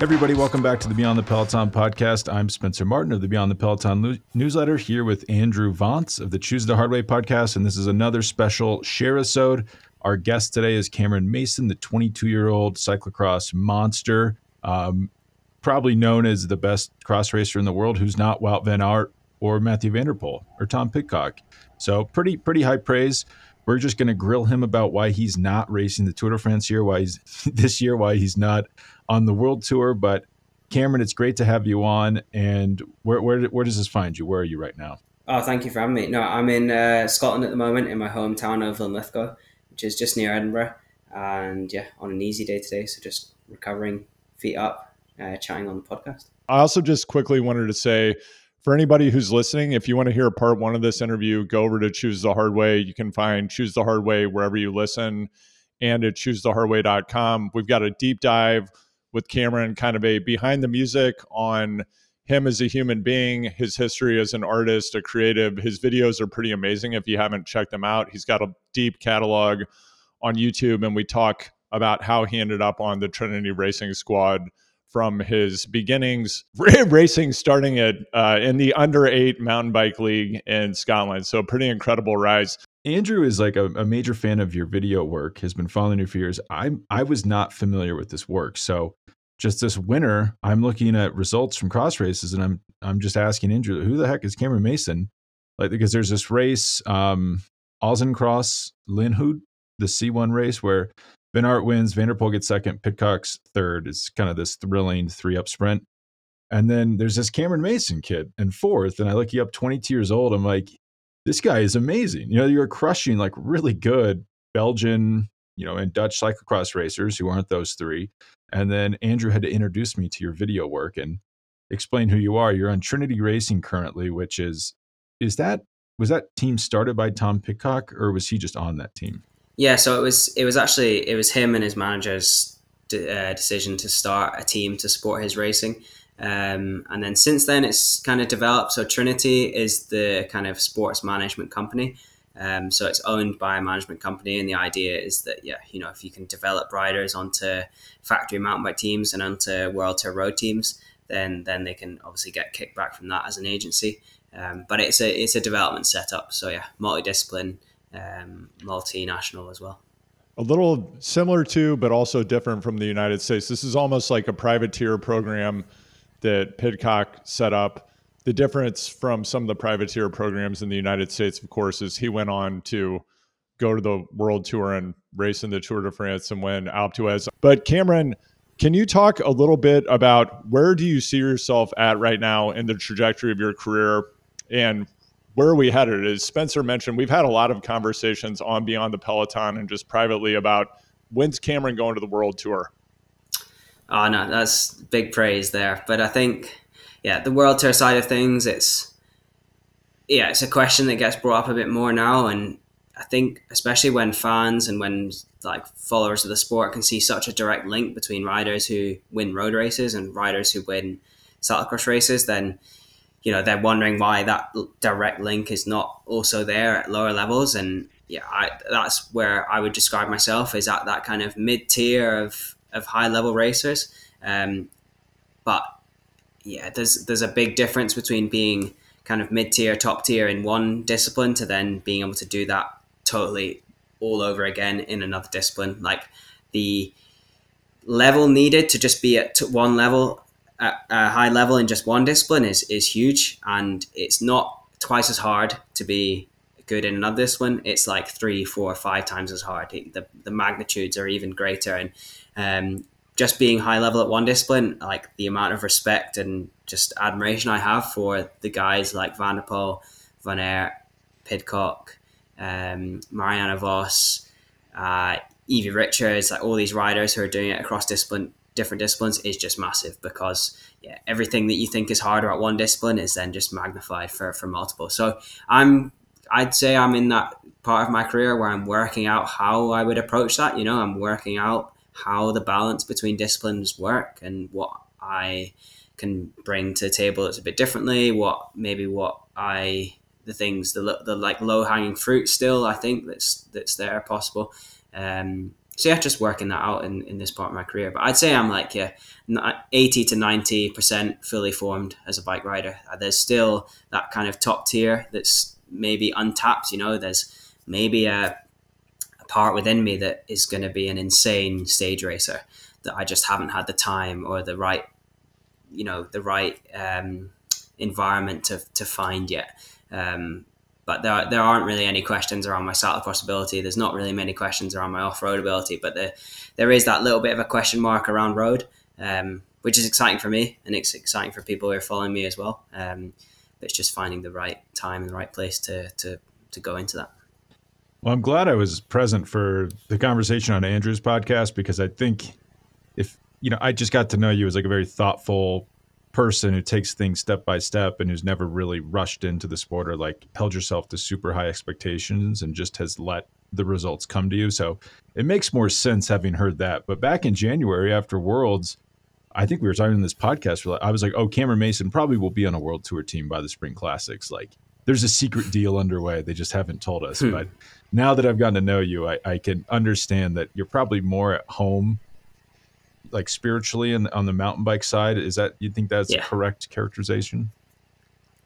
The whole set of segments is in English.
Everybody, welcome back to the Beyond the Peloton podcast. I'm Spencer Martin of the Beyond the Peloton newsletter here with Andrew Vontz of the Choose the Hard Way podcast. And this is another special share episode. Our guest today is Cameron Mason, the 22 year old cyclocross monster, um, probably known as the best cross racer in the world, who's not Wout Van Aert or Mathieu van der Poel or Tom Pidcock. So pretty, pretty high praise. We're just going to grill him about why he's not racing the Tour de France here, why he's this year, why he's not on the world tour. But Cameron, it's great to have you on. And where where, where does this find you? Where are you right now? Oh, thank you for having me. No, I'm in uh, Scotland at the moment, in my hometown of Linlithgow, which is just near Edinburgh. And yeah, on an easy day today, so just recovering, feet up, uh, chatting on the podcast. I also just quickly wanted to say for anybody who's listening, if you want to hear part one of this interview, go over to Choose the Hard Way. You can find Choose the Hard Way wherever you listen and at choosethehardway.com. We've got a deep dive with Cameron, kind of a behind the music on him as a human being, his history as an artist, a creative. His videos are pretty amazing if you haven't checked them out. He's got a deep catalog on YouTube, and we talk about how he ended up on the Trinity Racing Squad from his beginnings racing starting at uh, in the under eight mountain bike league in Scotland. So pretty incredible rise. Andrew is like a, a, major fan of your video work, has been following you for years. I I was not familiar with this work. So just this winter, I'm looking at results from cross races and I'm I'm just asking Andrew, who the heck is Cameron Mason? Like because there's this race, um, Cross Loenhout, the C1 race where Van Aert wins, Van der Poel gets second, Pidcock's third. It's kind of this thrilling three up sprint. And then there's this Cameron Mason kid in fourth. And I look you up 22 years old. I'm like, this guy is amazing. You know, you're crushing like really good Belgian, you know, and Dutch cyclocross racers who aren't those three. And then Andrew had to introduce me to your video work and explain who you are. You're on Trinity Racing currently, which is, is that, was that team started by Tom Pidcock or was he just on that team? Yeah, so it was it was actually it was him and his manager's de- uh, decision to start a team to support his racing. Um, and then since then, it's kind of developed. So Trinity is the kind of sports management company. Um, so it's owned by a management company, and the idea is that yeah, you know, if you can develop riders onto factory mountain bike teams and onto world tour road teams, then then they can obviously get kickback from that as an agency. Um, but it's a it's a development setup. So yeah, multidiscipline um, multinational as well. A little similar to, but also different from the United States. This is almost like a privateer program that Pidcock set up. The difference from some of the privateer programs in the United States, of course, is he went on to go to the world tour and race in the Tour de France and win Alpe d'Huez. But Cameron, can you talk a little bit about where do you see yourself at right now in the trajectory of your career and where are we headed? As Spencer mentioned, we've had a lot of conversations on Beyond the Peloton and just privately about when's Cameron going to the world tour? Oh no, that's big praise there. But I think, yeah, the world tour side of things, it's yeah, it's a question that gets brought up a bit more now, and I think especially when fans and when like followers of the sport can see such a direct link between riders who win road races and riders who win cyclocross races, then you know they're wondering why that direct link is not also there at lower levels and yeah I, that's where i would describe myself is at that kind of mid tier of of high level racers um, but yeah there's there's a big difference between being kind of mid tier top tier in one discipline to then being able to do that totally all over again in another discipline like the level needed to just be at one level at a high level in just one discipline is is huge, and it's not twice as hard to be good in another discipline. It's like three, four, five times as hard. The the magnitudes are even greater, and um, just being high level at one discipline, like the amount of respect and just admiration I have for the guys like Van der Poel, Van Aert, Pidcock, um, Marianne Vos, uh, Evie Richards, like all these riders who are doing it across discipline different disciplines is just massive because yeah, everything that you think is harder at one discipline is then just magnified for, for multiple. So I'm I'd say I'm in that part of my career where I'm working out how I would approach that. You know, I'm working out how the balance between disciplines work and what I can bring to the table that's a bit differently. What maybe what I the things the the like low hanging fruit still I think that's that's there possible. Um, so yeah, just working that out in, in this part of my career. But I'd say I'm like yeah, eighty to ninety percent fully formed as a bike rider. Uh, there's still that kind of top tier that's maybe untapped. You know, there's maybe a, a part within me that is going to be an insane stage racer that I just haven't had the time or the right, you know, the right um, environment to to find yet. Um, but there, there aren't really any questions around my cyclocross ability. There's not really many questions around my off road ability, but there, there is that little bit of a question mark around road, um, which is exciting for me and it's exciting for people who are following me as well. Um, it's just finding the right time and the right place to, to, to go into that. Well, I'm glad I was present for the conversation on Andrew's podcast because I think if, you know, I just got to know you as like a very thoughtful person who takes things step by step and who's never really rushed into the sport or like held yourself to super high expectations and just has let the results come to you. So it makes more sense having heard that. But back in January after Worlds, I think we were talking in this podcast. I was like, oh, Cameron Mason probably will be on a world tour team by the Spring Classics. Like, there's a secret deal underway. They just haven't told us. Hmm. But now that I've gotten to know you, I, I can understand that you're probably more at home like spiritually and on the mountain bike side. Is that you think that's yeah. correct characterization?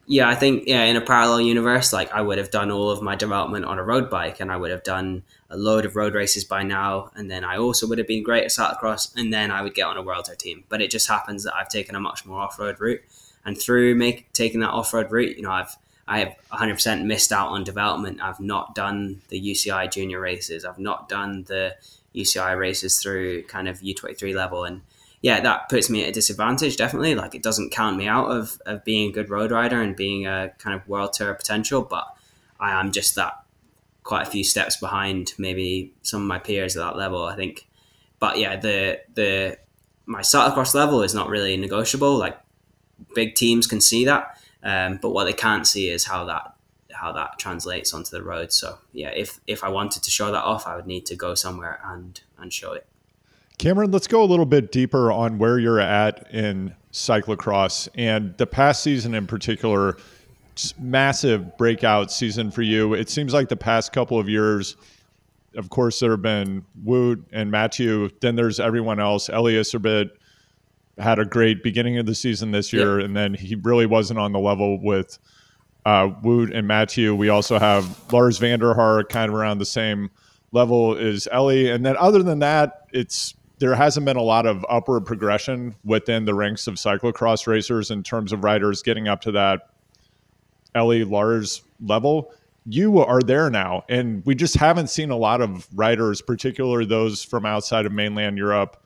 Yeah, I think yeah, in a parallel universe, like I would have done all of my development on a road bike, and I would have done a load of road races by now, and then I also would have been great at cyclocross, and then I would get on a world tour team. But it just happens that I've taken a much more off road route, and through make taking that off road route, you know, I've I have 100% missed out on development. I've not done the UCI junior races. I've not done the UCI races through kind of U23 level. And yeah, that puts me at a disadvantage, definitely. Like it doesn't count me out of, of being a good road rider and being a kind of world tour potential, but I am just that quite a few steps behind maybe some of my peers at that level, I think. But yeah, the the my cyclocross level is not really negotiable. Like big teams can see that, um, but what they can't see is how that how that translates onto the road. So yeah, if if I wanted to show that off, I would need to go somewhere and and show it. Cameron, let's go a little bit deeper on where you're at in cyclocross and the past season in particular. Massive breakout season for you. It seems like the past couple of years, of course, there have been Wout and Mathieu. Then there's everyone else. Eli Iserbyt had a great beginning of the season this year, yeah. and then he really wasn't on the level with uh, Wout and Mathieu. We also have Lars van der Haar kind of around the same level as Eli, And then other than that, it's there hasn't been a lot of upward progression within the ranks of cyclocross racers in terms of riders getting up to that Eli Lars level. You are there now, and we just haven't seen a lot of riders, particularly those from outside of mainland Europe,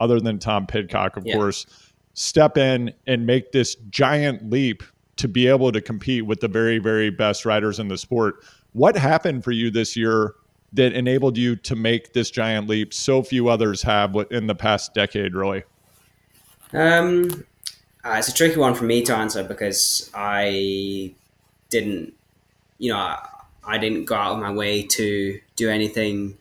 other than Tom Pidcock, of yeah. course, step in and make this giant leap to be able to compete with the very, very best riders in the sport. What happened for you this year that enabled you to make this giant leap so few others have in the past decade, really? Um, uh, it's a tricky one for me to answer because I didn't, you know, I, I didn't go out of my way to do anything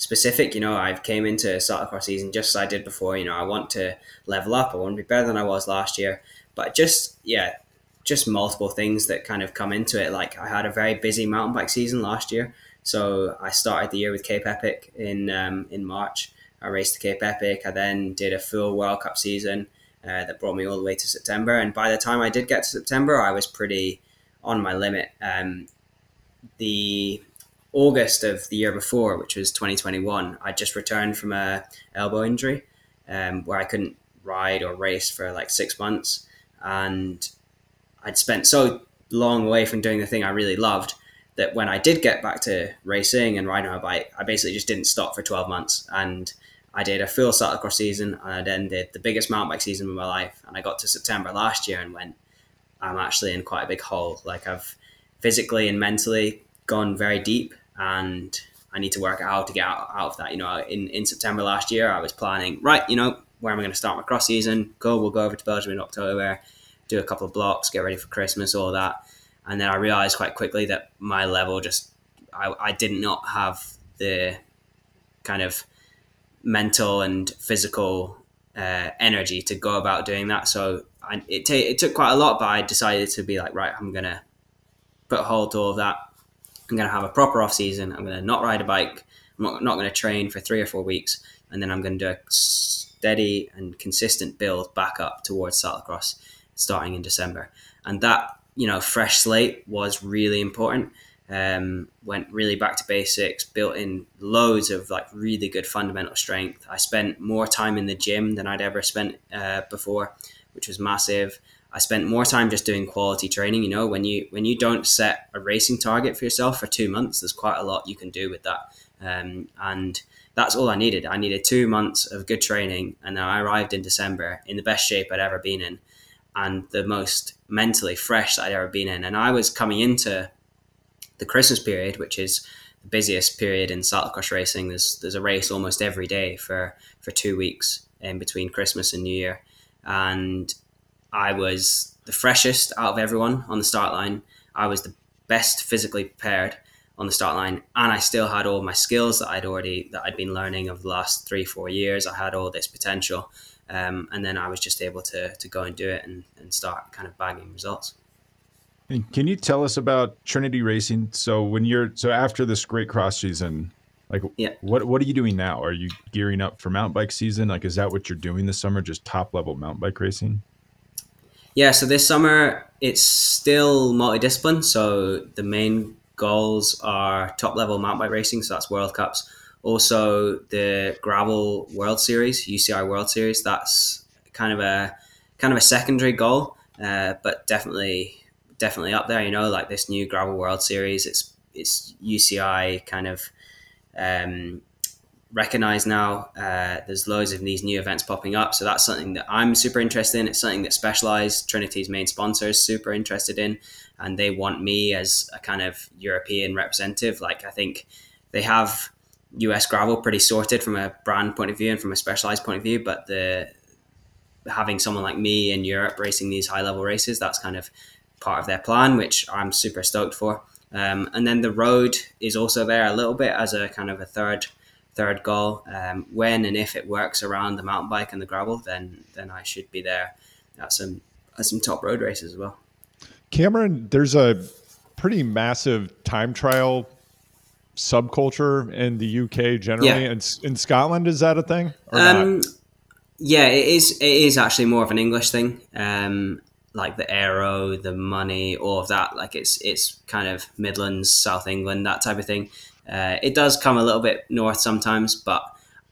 specific. You know, I've came into a cyclocross season just as I did before. You know, I want to level up. I want to be better than I was last year. But just yeah, just multiple things that kind of come into it. Like I had a very busy mountain bike season last year, so I started the year with Cape Epic in um, in March. I raced the Cape Epic. I then did a full World Cup season uh, that brought me all the way to September. And by the time I did get to September, I was pretty on my limit. Um, the August of the year before, which was 2021, I just returned from a elbow injury um, where I couldn't ride or race for like six months, and I'd spent so long away from doing the thing I really loved that when I did get back to racing and riding my bike, I basically just didn't stop for 12 months. And I did a full cyclocross season and I then did the biggest mountain bike season of my life. And I got to September last year and went, I'm actually in quite a big hole. Like I've physically and mentally gone very deep and I need to work out how to get out, out of that. You know, in, in September last year, I was planning, right, you know, where am I going to start my cross season? Go, we'll go over to Belgium in October do a couple of blocks, get ready for Christmas, all that. And then I realized quite quickly that my level just, I, I did not have the kind of mental and physical uh, energy to go about doing that. So I, it, t- it took quite a lot, but I decided to be like, right, I'm going to put a hold to all of that. I'm going to have a proper off season. I'm going to not ride a bike. I'm not, not going to train for three or four weeks, and then I'm going to do a steady and consistent build back up towards cyclocross starting in December. And that, you know, fresh slate was really important. Um, went really back to basics, built in loads of like really good fundamental strength. I spent more time in the gym than I'd ever spent uh, before, which was massive. I spent more time just doing quality training. You know, when you when you don't set a racing target for yourself for two months, there's quite a lot you can do with that. Um, and that's all I needed. I needed two months of good training, and then I arrived in December in the best shape I'd ever been in, and the most mentally fresh that I'd ever been in. And I was coming into the Christmas period, which is the busiest period in cyclocross racing. There's there's a race almost every day for for two weeks in between Christmas and New Year, and I was the freshest out of everyone on the start line. I was the best physically prepared on the start line, and I still had all my skills that I'd already that I'd been learning over the last three four years. I had all this potential, um, and then I was just able to to go and do it and, and start kind of bagging results. And can you tell us about Trinity Racing? So when you're so after this great cross season, like yeah. what what are you doing now? Are you gearing up for mountain bike season? Like is that what you're doing this summer? Just top level mountain bike racing? Yeah, so this summer it's still multidiscipline. So the main goals are top level mountain bike racing, so that's World Cups. Also, the gravel World Series, UCI World Series, that's kind of a kind of a secondary goal, uh, but definitely definitely up there. You know, like this new gravel World Series, it's it's UCI kind of um, recognized now. Uh, there's loads of these new events popping up, so that's something that I'm super interested in. It's something that Specialized, Trinity's main sponsor, is super interested in, and they want me as a kind of European representative. Like I think they have US gravel pretty sorted from a brand point of view and from a Specialized point of view, but the having someone like me in Europe racing these high level races, that's kind of part of their plan, which I'm super stoked for. Um, and then the road is also there a little bit as a kind of a third third goal. Um, when and if it works around the mountain bike and the gravel, then then I should be there at some at some top road races as well. Cameron, there's a pretty massive time trial subculture in the UK generally, yeah. and in Scotland is that a thing? Um, yeah, it is. It is actually more of an English thing. Um, like the aero, the money, all of that. Like it's it's kind of Midlands, South England, that type of thing. Uh, it does come a little bit north sometimes, but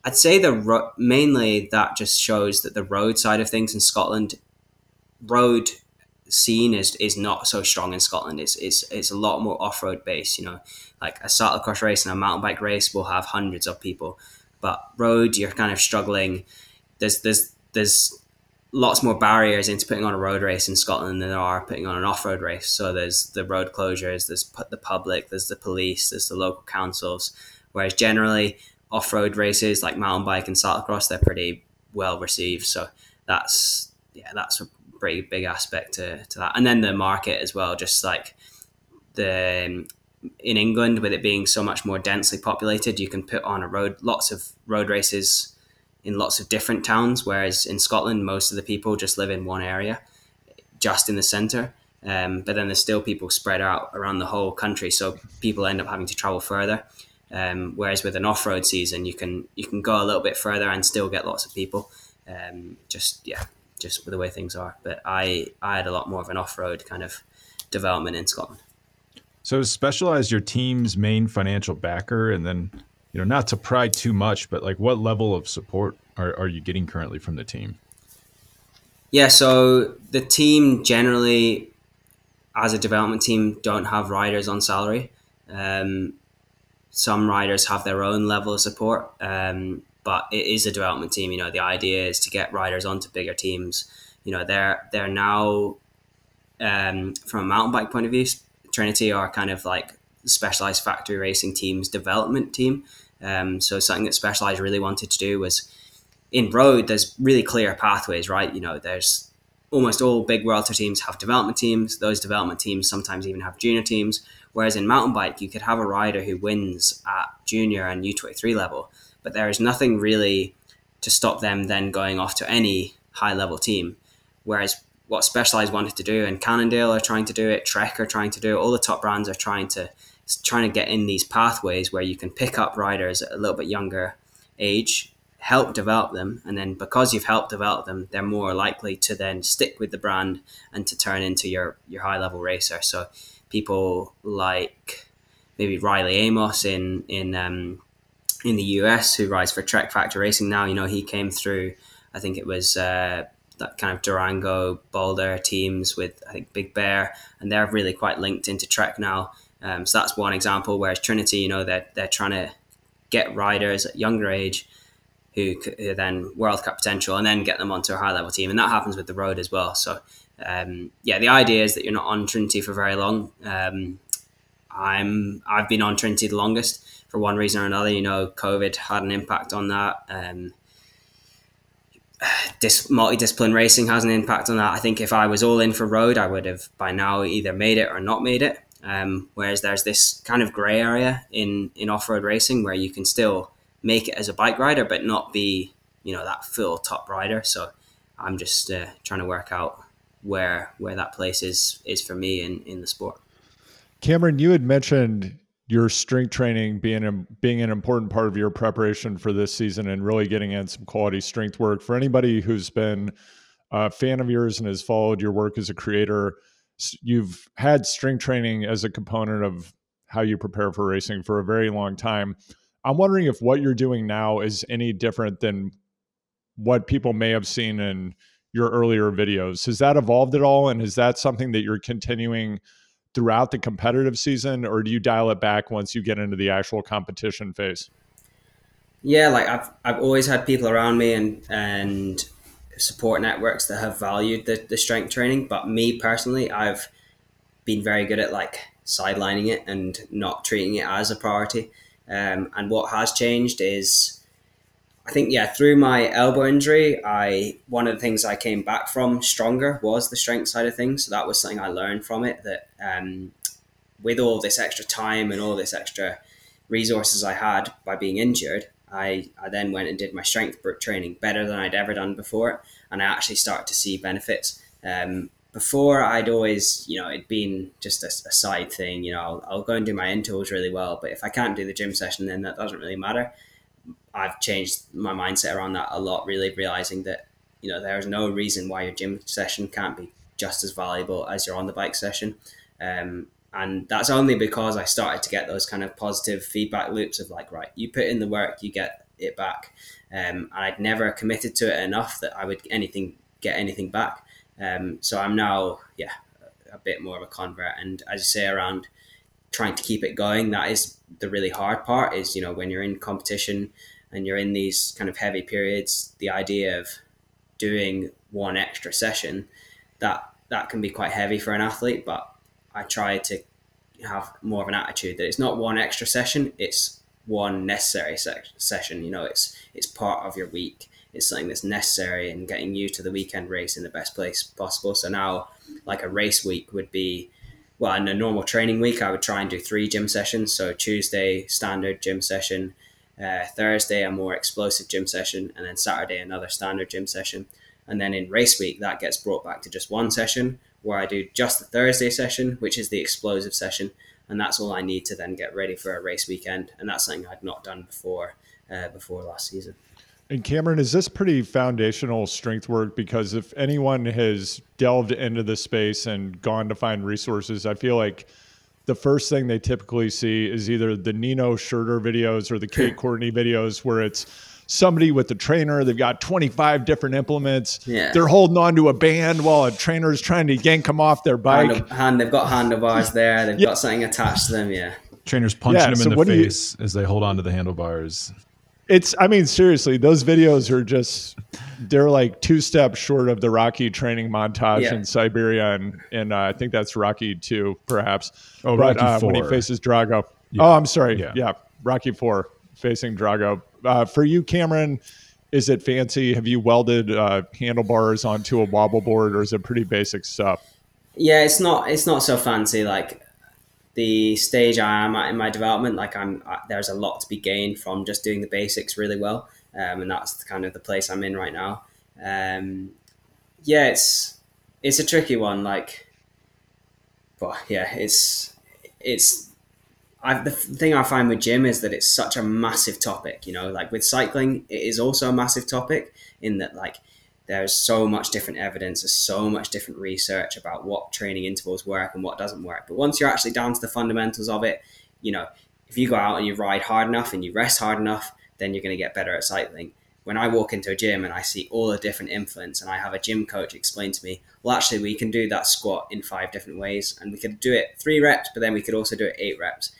I'd say the ro- mainly that just shows that the road side of things in Scotland, road scene is is not so strong in Scotland. It's it's, it's a lot more off road based. You know, like a cyclocross race and a mountain bike race will have hundreds of people, but road you're kind of struggling. There's there's there's lots more barriers into putting on a road race in Scotland than there are putting on an off-road race. So there's the road closures, there's the public, there's the police, there's the local councils. Whereas generally off-road races like mountain bike and cyclocross, they're pretty well received. So that's yeah, that's a pretty big aspect to, to that. And then the market as well, just like the um, in England with it being so much more densely populated, you can put on a road lots of road races in lots of different towns, whereas in Scotland, most of the people just live in one area, just in the centre. Um, but then there's still people spread out around the whole country, so people end up having to travel further. Um, whereas with an off-road season, you can you can go a little bit further and still get lots of people. Um, just yeah, just the way things are. But I I had a lot more of an off-road kind of development in Scotland. So specialized your team's main financial backer, and then you know, not to pry too much, but like what level of support are, are you getting currently from the team? Yeah, so the team generally, as a development team, don't have riders on salary. Um, some riders have their own level of support, um, but it is a development team. You know, the idea is to get riders onto bigger teams. You know, they're they're now um, from a mountain bike point of view, Trinity are kind of like specialized factory racing team's development team. Um, so something that Specialized really wanted to do was in road. There's really clear pathways, right? You know, there's almost all big World Tour teams have development teams. Those development teams sometimes even have junior teams. Whereas in mountain bike, you could have a rider who wins at junior and U23 level, but there is nothing really to stop them then going off to any high level team. Whereas what Specialized wanted to do, and Cannondale are trying to do it, Trek are trying to do it, all the top brands are trying to trying to get in these pathways where you can pick up riders at a little bit younger age help develop them and then because you've helped develop them they're more likely to then stick with the brand and to turn into your your high level racer. So people like maybe Riley Amos in in um, in the US who rides for Trek Factor Racing now you know he came through I think it was uh, that kind of Durango Boulder teams with I think Big Bear and they're really quite linked into Trek now um, so that's one example whereas Trinity you know they're, they're trying to get riders at younger age who, who then World Cup potential and then get them onto a high level team. And that happens with the road as well. So, um, yeah, the idea is that you're not on Trinity for very long. Um, I'm I've been on Trinity the longest for one reason or another. You know, COVID had an impact on that. Um, this multidiscipline racing has an impact on that. I think if I was all in for road, I would have by now either made it or not made it. Um, whereas there's this kind of grey area in in off road racing where you can still make it as a bike rider, but not be you know that full top rider. So I'm just uh, trying to work out where where that place is is for me in in the sport. Cameron, you had mentioned your strength training being a, being an important part of your preparation for this season and really getting in some quality strength work. For anybody who's been a fan of yours and has followed your work as a creator, you've had strength training as a component of how you prepare for racing for a very long time. I'm wondering if what you're doing now is any different than what people may have seen in your earlier videos. Has that evolved at all? And is that something that you're continuing throughout the competitive season, or do you dial it back once you get into the actual competition phase? Yeah, like I've I've always had people around me and and support networks that have valued the, the strength training. But me personally, I've been very good at like sidelining it and not treating it as a priority. Um, and what has changed is, I think, yeah, through my elbow injury, I one of the things I came back from stronger was the strength side of things. So that was something I learned from it. That um, with all this extra time and all this extra resources I had by being injured, I, I then went and did my strength training better than I'd ever done before, and I actually started to see benefits. Um, before I'd always, you know, it'd been just a, a side thing. You know, I'll, I'll, go and do my intervals really well, but if I can't do the gym session, then that doesn't really matter. I've changed my mindset around that a lot, really realizing that you know there's no reason why your gym session can't be just as valuable as your on the bike session. Um, and that's only because I started to get those kind of positive feedback loops of like, right, you put in the work, you get it back. Um, and I'd never committed to it enough that I would anything get anything back. Um, so I'm now, yeah, a bit more of a convert. And as you say, around trying to keep it going, that is the really hard part. Is you know when you're in competition and you're in these kind of heavy periods, the idea of doing one extra session that that can be quite heavy for an athlete. But I try to have more of an attitude that it's not one extra session; it's one necessary se- session. You know, it's it's part of your week it's something that's necessary in getting you to the weekend race in the best place possible. So now, like a race week would be, well, in a normal training week, I would try and do three gym sessions. So Tuesday, standard gym session, uh, Thursday, a more explosive gym session, and then Saturday, another standard gym session. And then in race week, that gets brought back to just one session where I do just the Thursday session, which is the explosive session. And that's all I need to then get ready for a race weekend. And that's something I'd not done before uh, before last season. And Cameron, is this pretty foundational strength work? Because if anyone has delved into this space and gone to find resources, I feel like the first thing they typically see is either the Nino Schurter videos or the Kate Courtney videos where it's somebody with a trainer. They've got 25 different implements. Yeah. They're holding on to a band while a trainer is trying to yank them off their bike. Hand, hand they've got handlebars there. They've yeah. got something attached to them. Yeah. Trainers punching yeah, them so in the face you, as they hold on to the handlebars it's i mean seriously those videos are just they're like two steps short of the rocky training montage yeah. in siberia and and uh, i think that's rocky 2 perhaps oh but, rocky uh, 4. when he faces drago yeah. oh i'm sorry yeah. yeah rocky 4 facing drago uh, for you cameron is it fancy? Have you welded uh, handlebars onto a wobble board or is it pretty basic stuff? Yeah it's not it's not so fancy. Like the stage I am at in my development, like I'm, I, there's a lot to be gained from just doing the basics really well, um, and that's kind of the place I'm in right now. Um, yeah, it's it's a tricky one, like, but yeah, it's it's I've, the thing I find with gym is that it's such a massive topic. You know, like with cycling, it is also a massive topic in that like there's so much different evidence, there's so much different research about what training intervals work and what doesn't work. But once you're actually down to the fundamentals of it, you know, if you go out and you ride hard enough and you rest hard enough, then you're going to get better at cycling. When I walk into a gym and I see all the different influence and I have a gym coach explain to me, well, actually, we can do that squat in five different ways and we could do it three reps, but then we could also do it eight reps.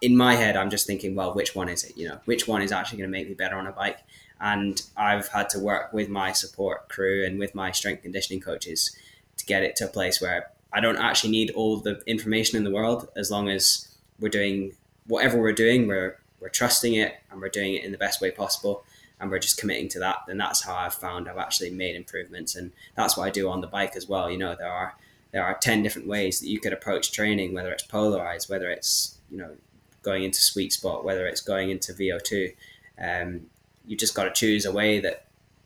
In my head, I'm just thinking, well, which one is it? You know, which one is actually going to make me better on a bike? And I've had to work with my support crew and with my strength conditioning coaches to get it to a place where I don't actually need all the information in the world as long as we're doing whatever we're doing, we're we're trusting it and we're doing it in the best way possible and we're just committing to that, then that's how I've found I've actually made improvements. And that's what I do on the bike as well. You know, there are there are ten different ways that you could approach training, whether it's polarized, whether it's, you know, going into sweet spot, whether it's going into VO2. Um, you just got to choose a way that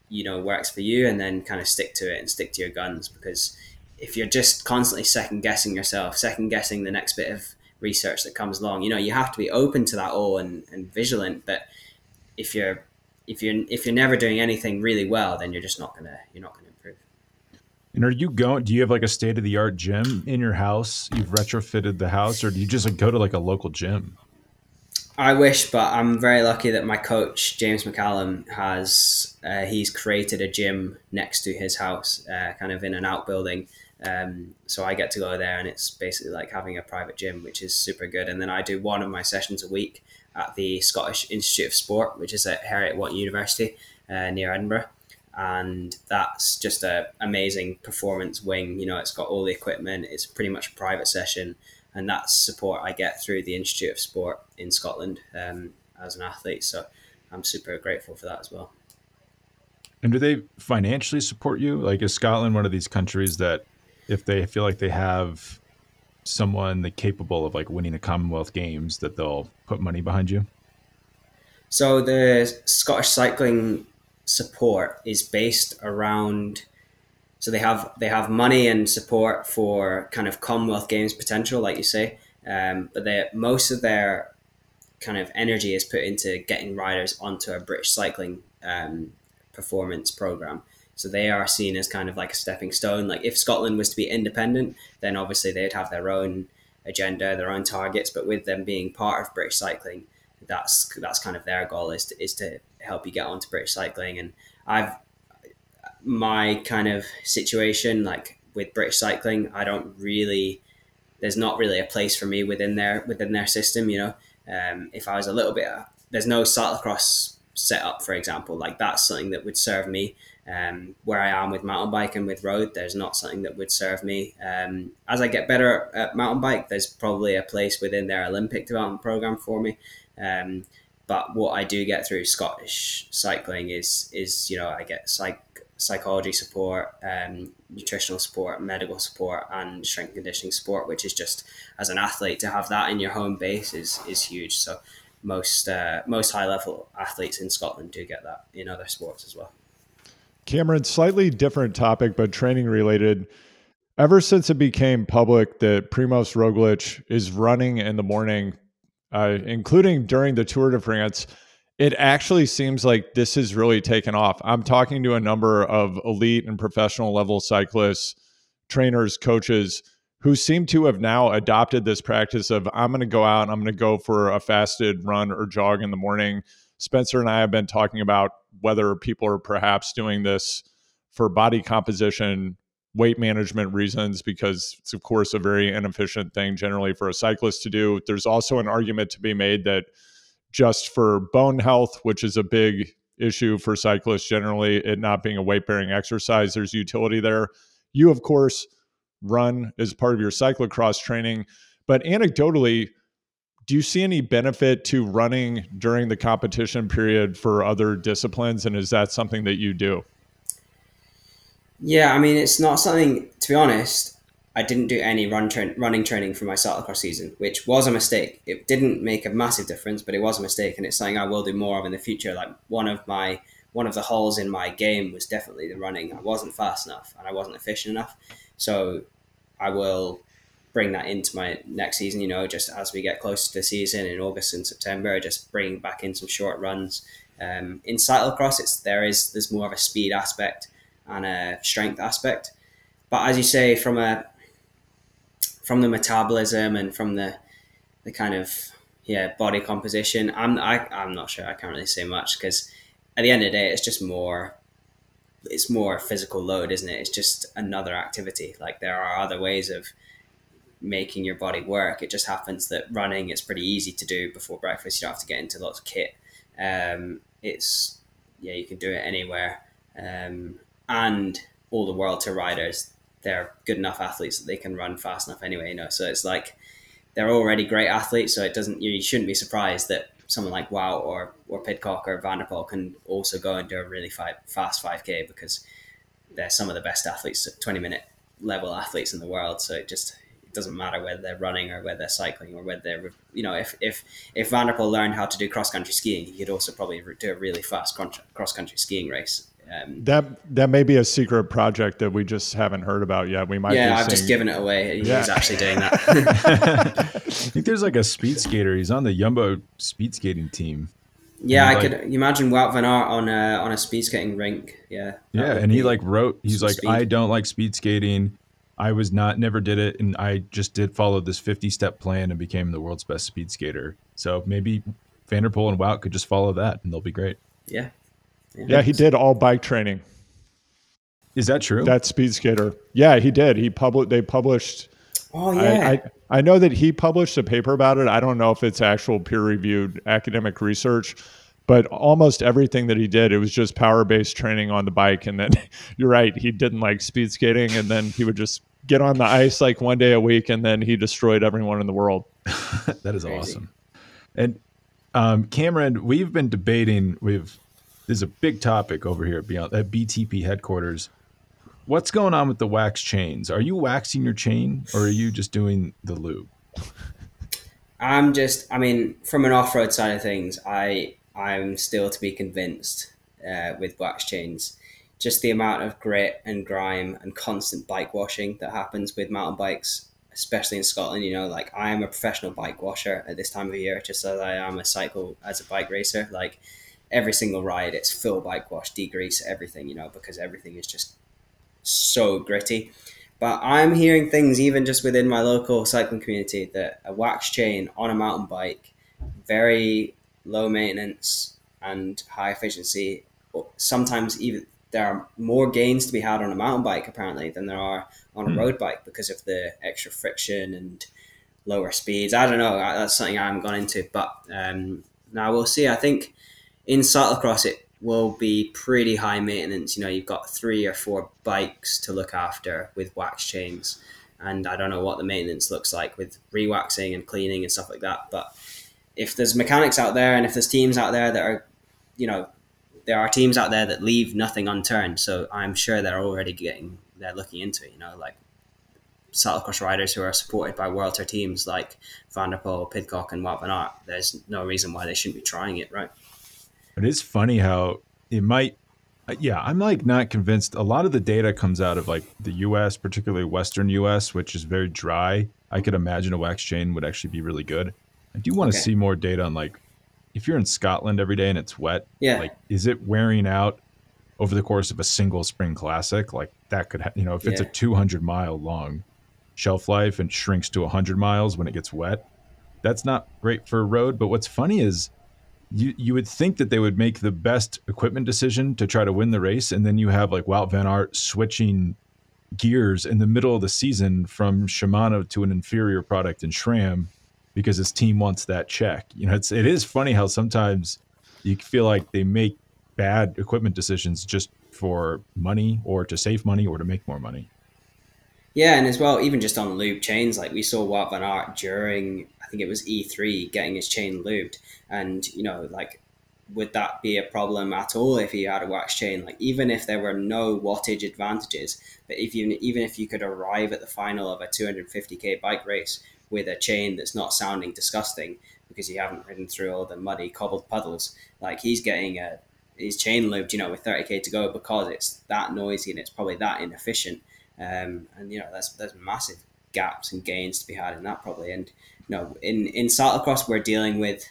you know works for you and then kind of stick to it and stick to your guns because if you're just constantly second guessing yourself second guessing the next bit of research that comes along you know you have to be open to that all and, and vigilant but if you're if you're if you're never doing anything really well then you're just not gonna you're not gonna and are you going do you have like a state of the art gym in your house you've retrofitted the house or do you just like go to like a local gym I wish, but I'm very lucky that my coach James McCallum has uh, he's created a gym next to his house, uh, kind of in an outbuilding. Um, so I get to go there, and it's basically like having a private gym, which is super good. And then I do one of my sessions a week at the Scottish Institute of Sport, which is at Heriot Watt University uh, near Edinburgh. And that's just an amazing performance wing. You know, it's got all the equipment. It's pretty much a private session and that's support I get through the Institute of Sport in Scotland um, as an athlete. So I'm super grateful for that as well. And do they financially support you? Like, is Scotland one of these countries that, if they feel like they have someone that capable of like winning a Commonwealth Games, that they'll put money behind you? So the Scottish cycling support is based around so they have they have money and support for kind of Commonwealth Games potential, like you say, um, but they most of their kind of energy is put into getting riders onto a British cycling um, performance program. So they are seen as kind of like a stepping stone. Like if Scotland was to be independent, then obviously they'd have their own agenda, their own targets. But with them being part of British cycling, that's that's kind of their goal is to, is to help you get onto British cycling. And I've my kind of situation, like with British cycling, I don't really. There's not really a place for me within their within their system. You know, um, if I was a little bit, there's no cyclocross setup, for example. Like that's something that would serve me. Um, where I am with mountain bike and with road, there's not something that would serve me. Um, as I get better at mountain bike, there's probably a place within their Olympic development program for me. Um, but what I do get through Scottish cycling is is you know I get psych psychology support, um, nutritional support, medical support, and strength conditioning support, which is just as an athlete to have that in your home base is is huge. So most uh, most high level athletes in Scotland do get that in other sports as well. Cameron, slightly different topic, but training related. Ever since it became public that Primoz Roglic is running in the morning, uh, including during the Tour de France, it actually seems like this has really taken off. I'm talking to a number of elite and professional level cyclists, trainers, coaches who seem to have now adopted this practice of I'm going to go out, I'm going to go for a fasted run or jog in the morning. Spencer and I have been talking about whether people are perhaps doing this for body composition, weight management reasons, because it's, of course, a very inefficient thing generally for a cyclist to do. There's also an argument to be made that just for bone health, which is a big issue for cyclists generally, it not being a weight bearing exercise, there's utility there. You, of course, run as part of your cyclocross training, but anecdotally, do you see any benefit to running during the competition period for other disciplines? And is that something that you do? Yeah, I mean, it's not something, to be honest, I didn't do any run tra- running training for my cyclocross season, which was a mistake. It didn't make a massive difference, but it was a mistake, and it's something I will do more of in the future. Like one of my one of the holes in my game was definitely the running. I wasn't fast enough and I wasn't efficient enough, so I will bring that into my next season. You know, just as we get closer to the season in August and September, just bring back in some short runs. Um, in cyclocross, it's there is there's more of a speed aspect and a strength aspect, but as you say, from a from the metabolism and from the the kind of yeah body composition, I'm I, I'm not sure. I can't really say much because at the end of the day, it's just more it's more physical load, isn't it? It's just another activity. Like there are other ways of making your body work. It just happens that running is pretty easy to do before breakfast. You don't have to get into lots of kit. Um, it's yeah, you can do it anywhere. Um, and all the world tour riders, they're good enough athletes that they can run fast enough anyway. You know, so it's like they're already great athletes. So it doesn't you, shouldn't be surprised that someone like Wout or or Pidcock or Van der Poel can also go and do a really five, fast 5K because they're some of the best athletes, 20 minute level athletes in the world. So it just it doesn't matter whether they're running or whether they're cycling or whether they're you know if if if Van der Poel learned how to do cross country skiing, he could also probably do a really fast cross country skiing race. Um, that that may be a secret project that we just haven't heard about yet. We might. Yeah, I've just given it away. He's yeah. actually doing that. I think there's like a speed skater. He's on the Jumbo speed skating team. Yeah, I like, could imagine Wout van Aert on a on a speed skating rink. Yeah. Yeah, and he like wrote. He's like, speed. I don't like speed skating. I was not never did it, and I just did follow this 50 step plan and became the world's best speed skater. So maybe Van der Poel and Wout could just follow that, and they'll be great. Yeah, yeah, yeah he did all bike training. Is that true? That speed skater. Yeah, he did. He published. They published. Oh yeah. I, I, I know that he published a paper about it. I don't know if it's actual peer reviewed academic research, but almost everything that he did, it was just power based training on the bike. And then you're right, he didn't like speed skating, and then he would just get on the ice like one day a week, and then he destroyed everyone in the world. that is Crazy. awesome. And um, Cameron, we've been debating. We've this is a big topic over here beyond at BTP headquarters. What's going on with the wax chains? Are you waxing your chain or are you just doing the lube? I'm just, I mean, from an off road side of things, I I'm still to be convinced uh, with wax chains. Just the amount of grit and grime and constant bike washing that happens with mountain bikes, especially in Scotland. You know, like I am a professional bike washer at this time of year, just as I am a cycle as a bike racer. Like every single ride it's full bike wash, degrease, everything, you know, because everything is just so gritty. But I'm hearing things even just within my local cycling community that a wax chain on a mountain bike, very low maintenance and high efficiency. Sometimes even there are more gains to be had on a mountain bike apparently than there are on a mm. road bike because of the extra friction and lower speeds. I don't know. That's something I haven't gone into, but um, now we'll see. I think in cyclocross, it will be pretty high maintenance. You know, you've got three or four bikes to look after with wax chains, and I don't know what the maintenance looks like with rewaxing and cleaning and stuff like that. But if there's mechanics out there and if there's teams out there that are, you know, there are teams out there that leave nothing unturned. So I'm sure they're already getting, they're looking into it. You know, like cyclocross riders who are supported by World Tour teams like Van der Pidcock, and Wout van Aert. There's no reason why they shouldn't be trying it, right? It is funny how it might. Uh, yeah, I'm like not convinced. A lot of the data comes out of like the U.S., particularly Western U.S., which is very dry. I could imagine a wax chain would actually be really good. I do want okay. to see more data on like if you're in Scotland every day and it's wet. Yeah. Like, is it wearing out over the course of a single spring classic? Like that could, ha- you know, if it's yeah. a 200 mile long shelf life and shrinks to 100 miles when it gets wet, that's not great for a road. But what's funny is you you would think that they would make the best equipment decision to try to win the race, and then you have like Wout van Aert switching gears in the middle of the season from Shimano to an inferior product in SRAM because his team wants that check. You know, it's it is funny how sometimes you feel like they make bad equipment decisions just for money or to save money or to make more money. Yeah, and as well, even just on lube chains, like we saw Wout van Aert during, I think it was E3, getting his chain lubed, and you know, like, would that be a problem at all if he had a wax chain? Like, even if there were no wattage advantages, but if you even if you could arrive at the final of a 250k bike race with a chain that's not sounding disgusting because you haven't ridden through all the muddy cobbled puddles, like he's getting a his chain lubed, you know, with 30k to go because it's that noisy and it's probably that inefficient um, and you know there's that's massive. gaps and gains to be had in that probably. And you know, in in cyclocross, we're dealing with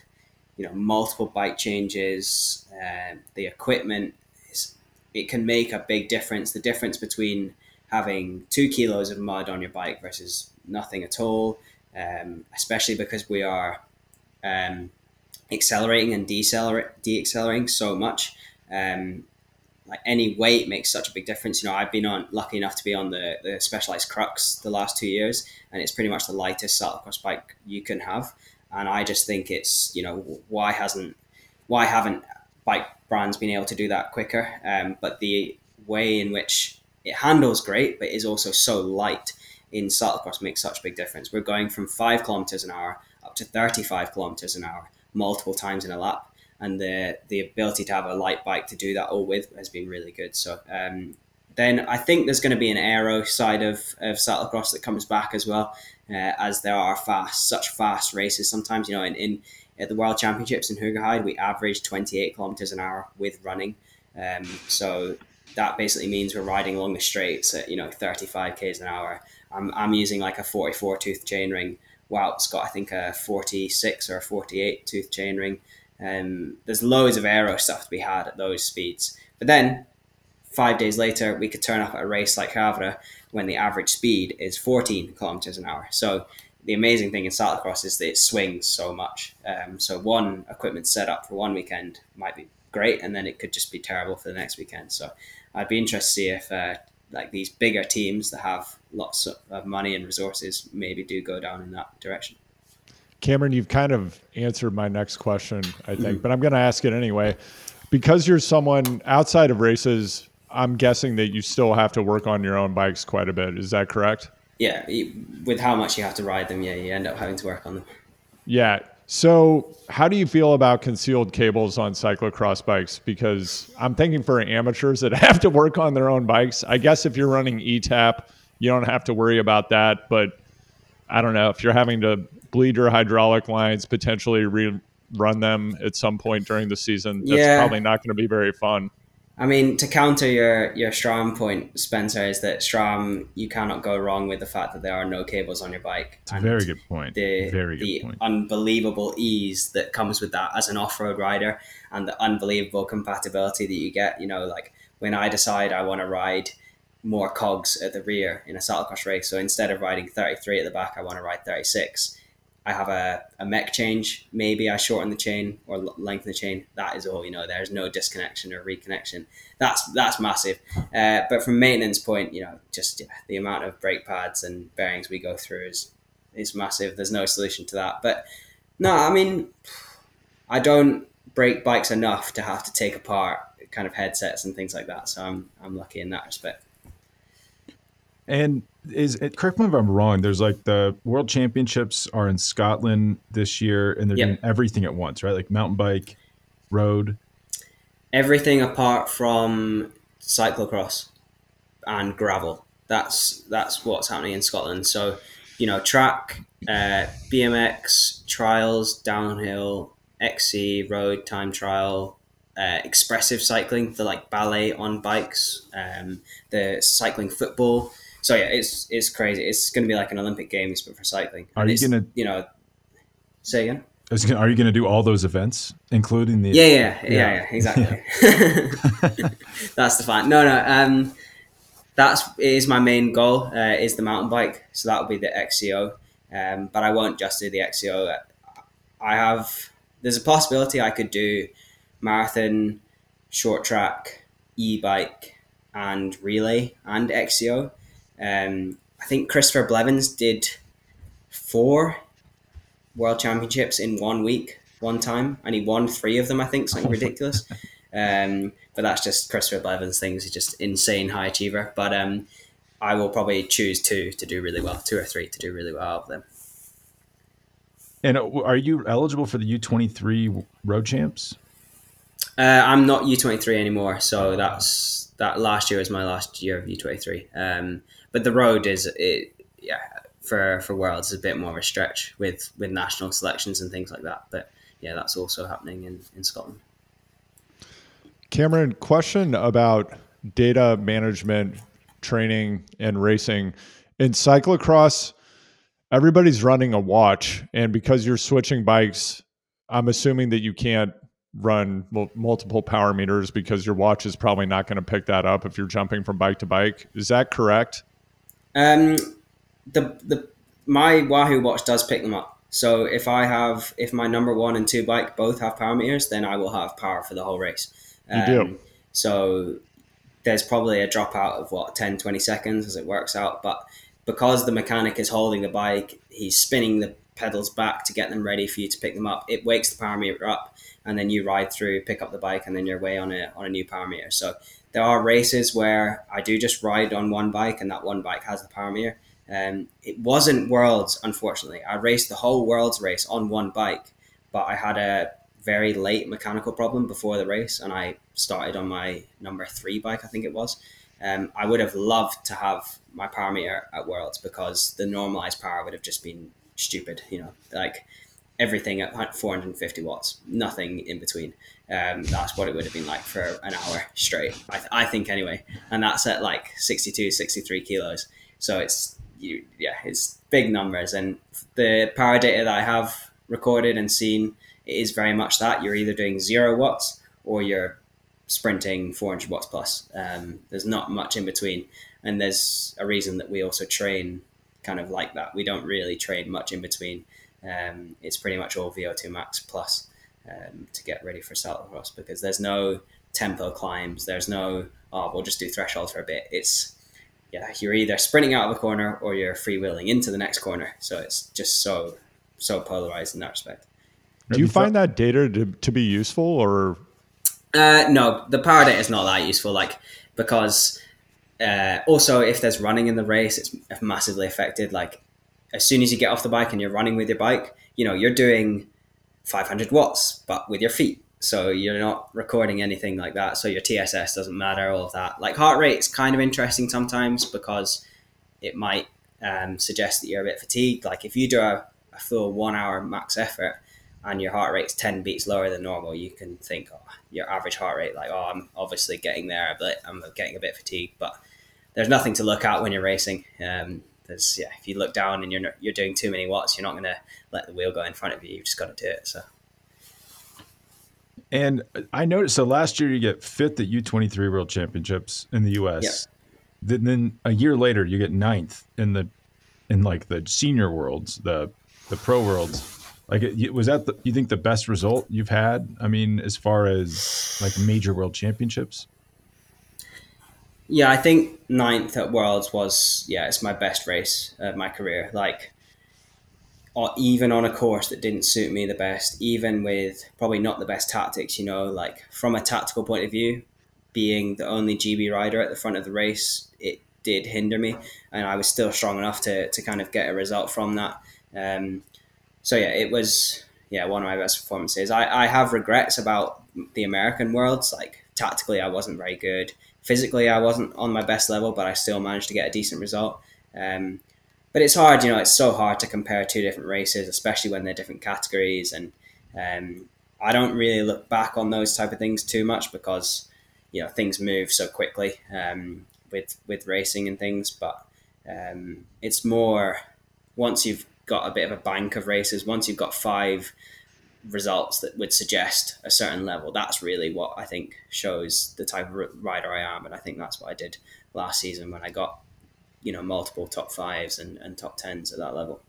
you know multiple bike changes, uh, the equipment. Is, it can make a big difference. The difference between having two kilos of mud on your bike versus nothing at all, um, especially because we are um, accelerating and decelerate, deaccelerating so much. Um, like any weight makes such a big difference. You know, I've been on lucky enough to be on the, the specialized crux the last two years, and it's pretty much the lightest cyclocross bike you can have. And I just think it's you know why hasn't why haven't bike brands been able to do that quicker? Um, but the way in which it handles great, but is also so light in cyclocross makes such a big difference. We're going from five kilometers an hour up to 35 kilometers an hour multiple times in a lap. And the, the ability to have a light bike to do that all with has been really good. So um, then I think there's going to be an aero side of, of cyclocross that comes back as well, uh, as there are fast, such fast races. Sometimes, you know, in, in at the World Championships in Hoogerheide, we averaged 28 kilometers an hour with running. Um, so that basically means we're riding along the straights at, you know, 35 k's an hour. I'm, I'm using like a 44 tooth chainring wow, it's got I think a 46 or a 48 tooth chainring. Um, there's loads of aero stuff to be had at those speeds. But then five days later, we could turn up at a race like Havre when the average speed is 14 kilometers an hour. So the amazing thing in cyclocross is that it swings so much. Um, so one equipment setup for one weekend might be great, and then it could just be terrible for the next weekend. So I'd be interested to see if uh, like these bigger teams that have lots of money and resources maybe do go down in that direction. Cameron, you've kind of answered my next question, I think, but I'm going to ask it anyway. Because you're someone outside of races, I'm guessing that you still have to work on your own bikes quite a bit. Is that correct? Yeah, with how much you have to ride them, yeah, you end up having to work on them. Yeah. So, how do you feel about concealed cables on cyclocross bikes? Because I'm thinking for amateurs that have to work on their own bikes. I guess if you're running ETAP, you don't have to worry about that. But I don't know if you're having to bleed your hydraulic lines, potentially rerun them at some point during the season. That's yeah. probably not going to be very fun. I mean, to counter your your SRAM point, Spencer, is that SRAM you cannot go wrong with the fact that there are no cables on your bike. It's a very good point. The, very the point. unbelievable ease that comes with that as an off road rider, and the unbelievable compatibility that you get. You know, like when I decide I want to ride more cogs at the rear in a cyclocross race, so instead of riding 33 at the back, I want to ride 36 I have a, a mech change. Maybe I shorten the chain or lengthen the chain. That is all. You know, there's no disconnection or reconnection. That's that's massive. Uh, but from maintenance point, you know, just yeah, the amount of brake pads and bearings we go through is is massive. There's no solution to that. But no, I mean, I don't break bikes enough to have to take apart kind of headsets and things like that. So I'm I'm lucky in that respect. And is it, correct me if I'm wrong. There's like the World Championships are in Scotland this year, and they're yep. doing everything at once, right? Like mountain bike, road, everything apart from cyclocross and gravel. That's that's what's happening in Scotland. So you know, track, uh, BMX, trials, downhill, XC, road, time trial, uh, expressive cycling, the like ballet on bikes, um, the cycling football so yeah, it's it's crazy. It's going to be like an Olympic Games but for cycling. Are and you going to you know say again? Gonna, are you going to do all those events, including the? Yeah, yeah, yeah, yeah, yeah exactly. that's the fun. No, no. Um, that's is my main goal. Uh, is the mountain bike. So that will be the XCO. Um, but I won't just do the XCO. I have. There's a possibility I could do marathon, short track, e bike, and relay and XCO. Um, I think Christopher Blevins did four world championships in one week, one time, and he won three of them. I think something ridiculous. Um, but that's just Christopher Blevins' things. He's just insane high achiever. But um, I will probably choose two to do really well, two or three to do really well of them. And uh, are you eligible for the U twenty three road champs? Uh, I'm not U twenty three anymore, so that's that. Last year was my last year of U twenty three. But the road is it, yeah for for worlds is a bit more of a stretch with with national selections and things like that. But yeah, that's also happening in in Scotland. Cameron, question about data management, training, and racing in cyclocross. everybody's running a watch, and because you're switching bikes, I'm assuming that you can't run multiple power meters because your watch is probably not going to pick that up if you're jumping from bike to bike. Is that correct? Um, the the my Wahoo watch does pick them up. So if I have if my number one and two bike both have power meters, then I will have power for the whole race. Um, you do. Um, so there's probably a dropout of what 10, 20 seconds as it works out, but because the mechanic is holding the bike, he's spinning the pedals back to get them ready for you to pick them up. It wakes the power meter up, and then you ride through, pick up the bike, and then you're away on a on a new power meter. So there are races where I do just ride on one bike, and that one bike has the power meter. Um, it wasn't Worlds, unfortunately. I raced the whole Worlds race on one bike, but I had a very late mechanical problem before the race, and I started on my number three bike, I think it was. Um, I would have loved to have my power meter at Worlds because the normalized power would have just been stupid, you know, like everything at 450 watts, nothing in between. Um, that's what it would have been like for an hour straight, I, th- I, think anyway. And that's at like 62, 63 kilos. So it's, you, yeah, it's big numbers. And the power data that I have recorded and seen is very much that. You're either doing zero watts or you're sprinting 400 watts plus. Um, there's not much in between. And there's a reason that we also train kind of like that. We don't really train much in between. Um, it's pretty much all VO2 max plus um, to get ready for cyclocross because there's no tempo climbs. There's no, oh, we'll just do threshold for a bit. It's, yeah, you're either sprinting out of a corner or you're freewheeling into the next corner. So it's just so, so polarized in that respect. Do you find that data to, to be useful or uh, no, the power data is not that useful. Like because uh, also if there's running in the race, it's massively affected. Like as soon as you get off the bike and you're running with your bike, you know you're doing 500 watts, but with your feet. So you're not recording anything like that. So your TSS doesn't matter. All of that. Like heart rate is kind of interesting sometimes because it might um, suggest that you're a bit fatigued. Like if you do a, a full one hour max effort and your heart rate's 10 beats lower than normal, you can think, oh, your average heart rate, like, oh, I'm obviously getting there, but I'm getting a bit fatigued. But there's nothing to look at when you're racing. Um, there's, yeah, if you look down and you're, you're doing too many watts, you're not going to let the wheel go in front of you. You've just got to do it. So. And I noticed, so last year you get fifth at U23 World Championships in the US. Yep. Then, then a year later you get ninth in the, in like the senior worlds, the, the pro worlds like, was that the, you think the best result you've had? I mean, as far as like major world championships. Yeah, I think ninth at Worlds was yeah, it's my best race of my career. Like, or even on a course that didn't suit me the best, even with probably not the best tactics, you know, like from a tactical point of view, being the only GB rider at the front of the race, it did hinder me, and I was still strong enough to to kind of get a result from that. Um, so yeah, it was yeah one of my best performances. I, I have regrets about the American worlds. Like tactically, I wasn't very good. Physically, I wasn't on my best level, but I still managed to get a decent result. Um, but it's hard, you know, it's so hard to compare two different races, especially when they're different categories. And um, I don't really look back on those type of things too much because you know things move so quickly um, with with racing and things. But um, it's more once you've got a bit of a bank of races, once you've got five results that would suggest a certain level, that's really what I think shows the type of rider I am. And I think that's what I did last season when I got, you know, multiple top fives and, and top tens at that level.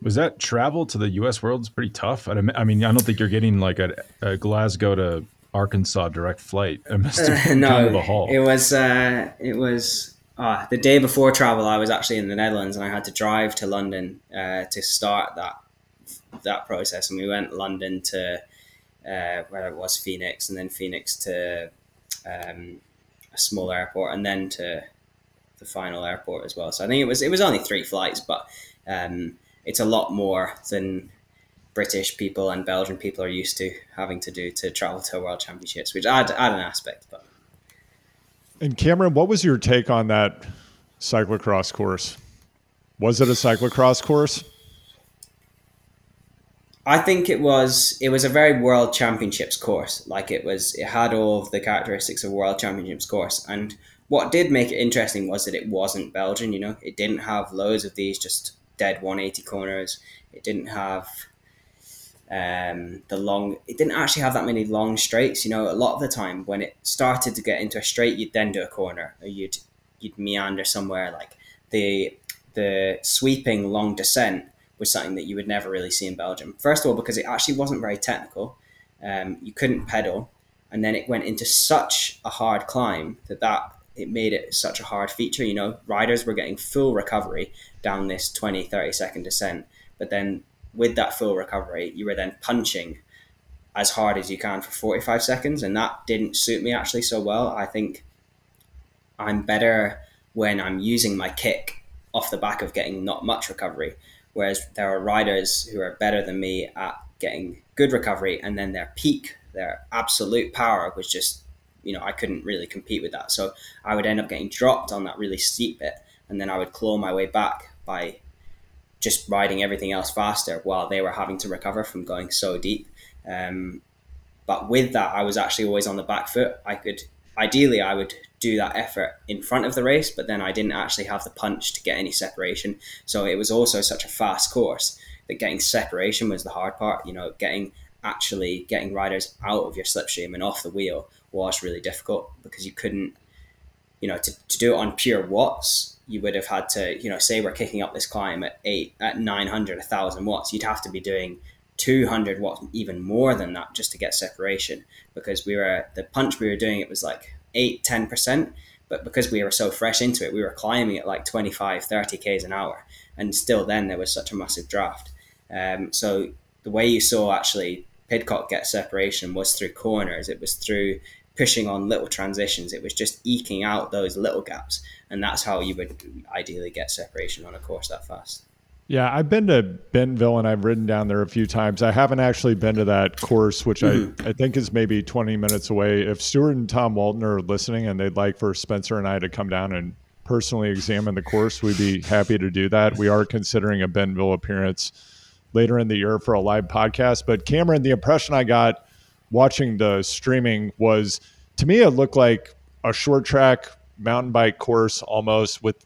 Was that travel to the U.S. Worlds pretty tough? I mean, I don't think you're getting like a, a Glasgow to Arkansas direct flight. It must have been no. It was. Uh, it was uh, the day before travel, I was actually in the Netherlands and I had to drive to London uh, to start that that process. And we went London to uh, where it was Phoenix, and then Phoenix to um, a small airport, and then to the final airport as well. So I think it was it was only three flights, but um, it's a lot more than British people and Belgian people are used to having to do to travel to World Championships, which add, add an aspect, but. And Cameron, what was your take on that cyclocross course? Was it a cyclocross course? I think it was. It was a very World Championships course. Like it was, it had all of the characteristics of World Championships course. And what did make it interesting was that it wasn't Belgian. You know, it didn't have loads of these just dead 180 corners. It didn't have um, the long. It didn't actually have that many long straights. You know, a lot of the time when it started to get into a straight, you'd then do a corner, or you'd you'd meander somewhere. Like the the sweeping long descent was something that you would never really see in Belgium. First of all, because it actually wasn't very technical. Um, you couldn't pedal, and then it went into such a hard climb that that it made it such a hard feature. You know, riders were getting full recovery down this 20, 30 second descent, but then with that full recovery, you were then punching as hard as you can for 45 seconds. And that didn't suit me actually so well. I think I'm better when I'm using my kick off the back of getting not much recovery. Whereas there are riders who are better than me at getting good recovery and then their peak, their absolute power was just, you know, I couldn't really compete with that. So I would end up getting dropped on that really steep bit and then I would claw my way back by just riding everything else faster while they were having to recover from going so deep. Um, but with that, I was actually always on the back foot. I could ideally I would do that effort in front of the race, but then I didn't actually have the punch to get any separation. So it was also such a fast course that getting separation was the hard part. You know, getting actually getting riders out of your slipstream and off the wheel was really difficult because you couldn't, you know, to, to do it on pure watts you would have had to, you know, say we're kicking up this climb at eight, at 900, 1000 watts, you'd have to be doing 200 watts, even more than that, just to get separation because we were, the punch we were doing, it was like 8, 10%. But because we were so fresh into it, we were climbing at like 25, 30 Ks an hour. And still then there was such a massive draft. Um, so the way you saw actually Pidcock get separation was through corners. It was through pushing on little transitions. It was just eking out those little gaps, and that's how you would ideally get separation on a course that fast. Yeah, I've been to Bentonville and I've ridden down there a few times. I haven't actually been to that course, which mm-hmm. I, I think is maybe 20 minutes away. If Steuart and Tom Walton are listening and they'd like for Spencer and I to come down and personally examine the course, we'd be happy to do that. We are considering a Bentonville appearance later in the year for a live podcast. But Cameron, the impression I got watching the streaming was to me it looked like a short track mountain bike course almost with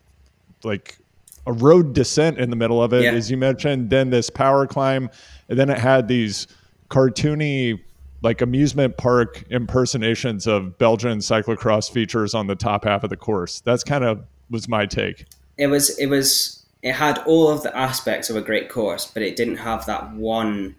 like a road descent in the middle of it yeah. as you mentioned then this power climb and then it had these cartoony like amusement park impersonations of Belgian cyclocross features on the top half of the course. That's kind of was my take. It was it was it had all of the aspects of a great course, but it didn't have that one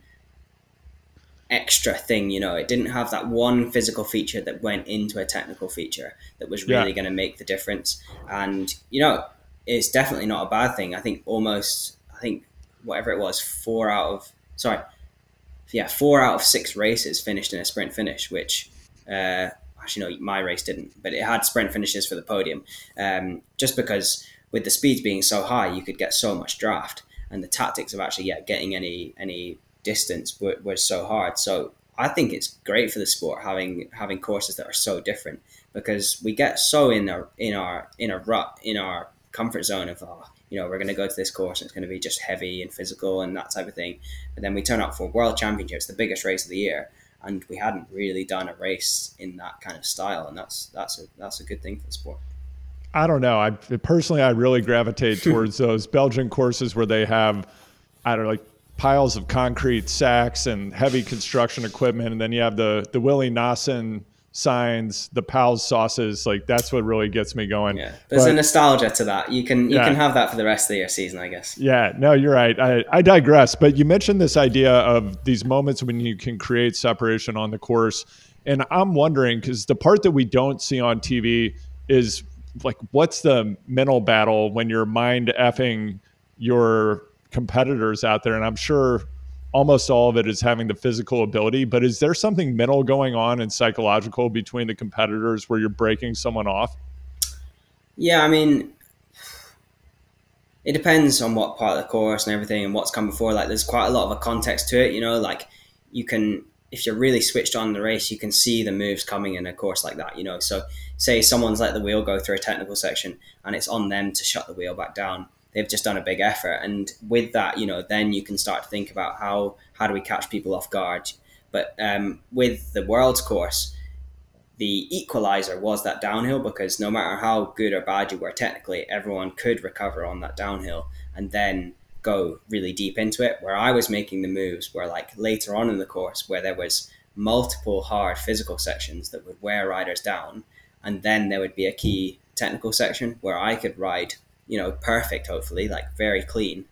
extra thing, you know. It didn't have that one physical feature that went into a technical feature that was really yeah. going to make the difference. And you know, it's definitely not a bad thing. I think almost, I think whatever it was, four out of sorry, yeah, four out of six races finished in a sprint finish, which. Uh, actually, no, my race didn't, but it had sprint finishes for the podium. Um, just because with the speeds being so high, you could get so much draft, and the tactics of actually yeah getting any any distance were, were so hard. So I think it's great for the sport having having courses that are so different because we get so in our in our in a rut in our comfort zone of oh, you know we're going to go to this course and it's going to be just heavy and physical and that type of thing. But then we turn up for World Championships, the biggest race of the year, and we hadn't really done a race in that kind of style, and that's that's a that's a good thing for the sport. I don't know. I personally, I really gravitate towards those Belgian courses where they have, I don't know, like piles of concrete sacks and heavy construction equipment, and then you have the the Willy Naessens signs, the Pauwels sauces. Like that's what really gets me going. Yeah, there's but, a nostalgia to that. You can you yeah. can have that for the rest of your season, I guess. Yeah, no, you're right. I, I digress. But you mentioned this idea of these moments when you can create separation on the course, and I'm wondering because the part that we don't see on TV is like what's the mental battle when you're mind effing your competitors out there, and I'm sure almost all of it is having the physical ability. But is there something mental going on and psychological between the competitors where you're breaking someone off? Yeah, I mean, it depends on what part of the course and everything and what's come before. Like, there's quite a lot of a context to it. You know, like you can if you're really switched on the race, you can see the moves coming in a course like that. You know, so say someone's let the wheel go through a technical section and it's on them to shut the wheel back down they've just done a big effort. And with that, you know, then you can start to think about how how do we catch people off guard. But um, with the world's course, the equalizer was that downhill because no matter how good or bad you were technically, everyone could recover on that downhill. And then go really deep into it. Where I was making the moves were like later on in the course where there was multiple hard physical sections that would wear riders down, and then there would be a key technical section where I could ride, you know, perfect, hopefully, like very clean,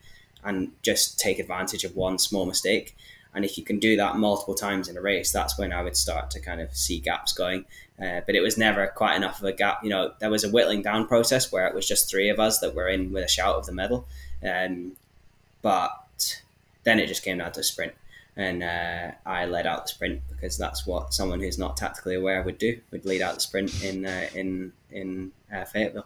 and just take advantage of one small mistake. And if you can do that multiple times in a race, that's when I would start to kind of see gaps going. Uh, but it was never quite enough of a gap. You know, there was a whittling down process where it was just three of us that were in with a shout of the medal. Um, but then it just came down to sprint. And uh, I led out the sprint because that's what someone who's not tactically aware would do. Would lead out the sprint in uh, in in uh, Fayetteville.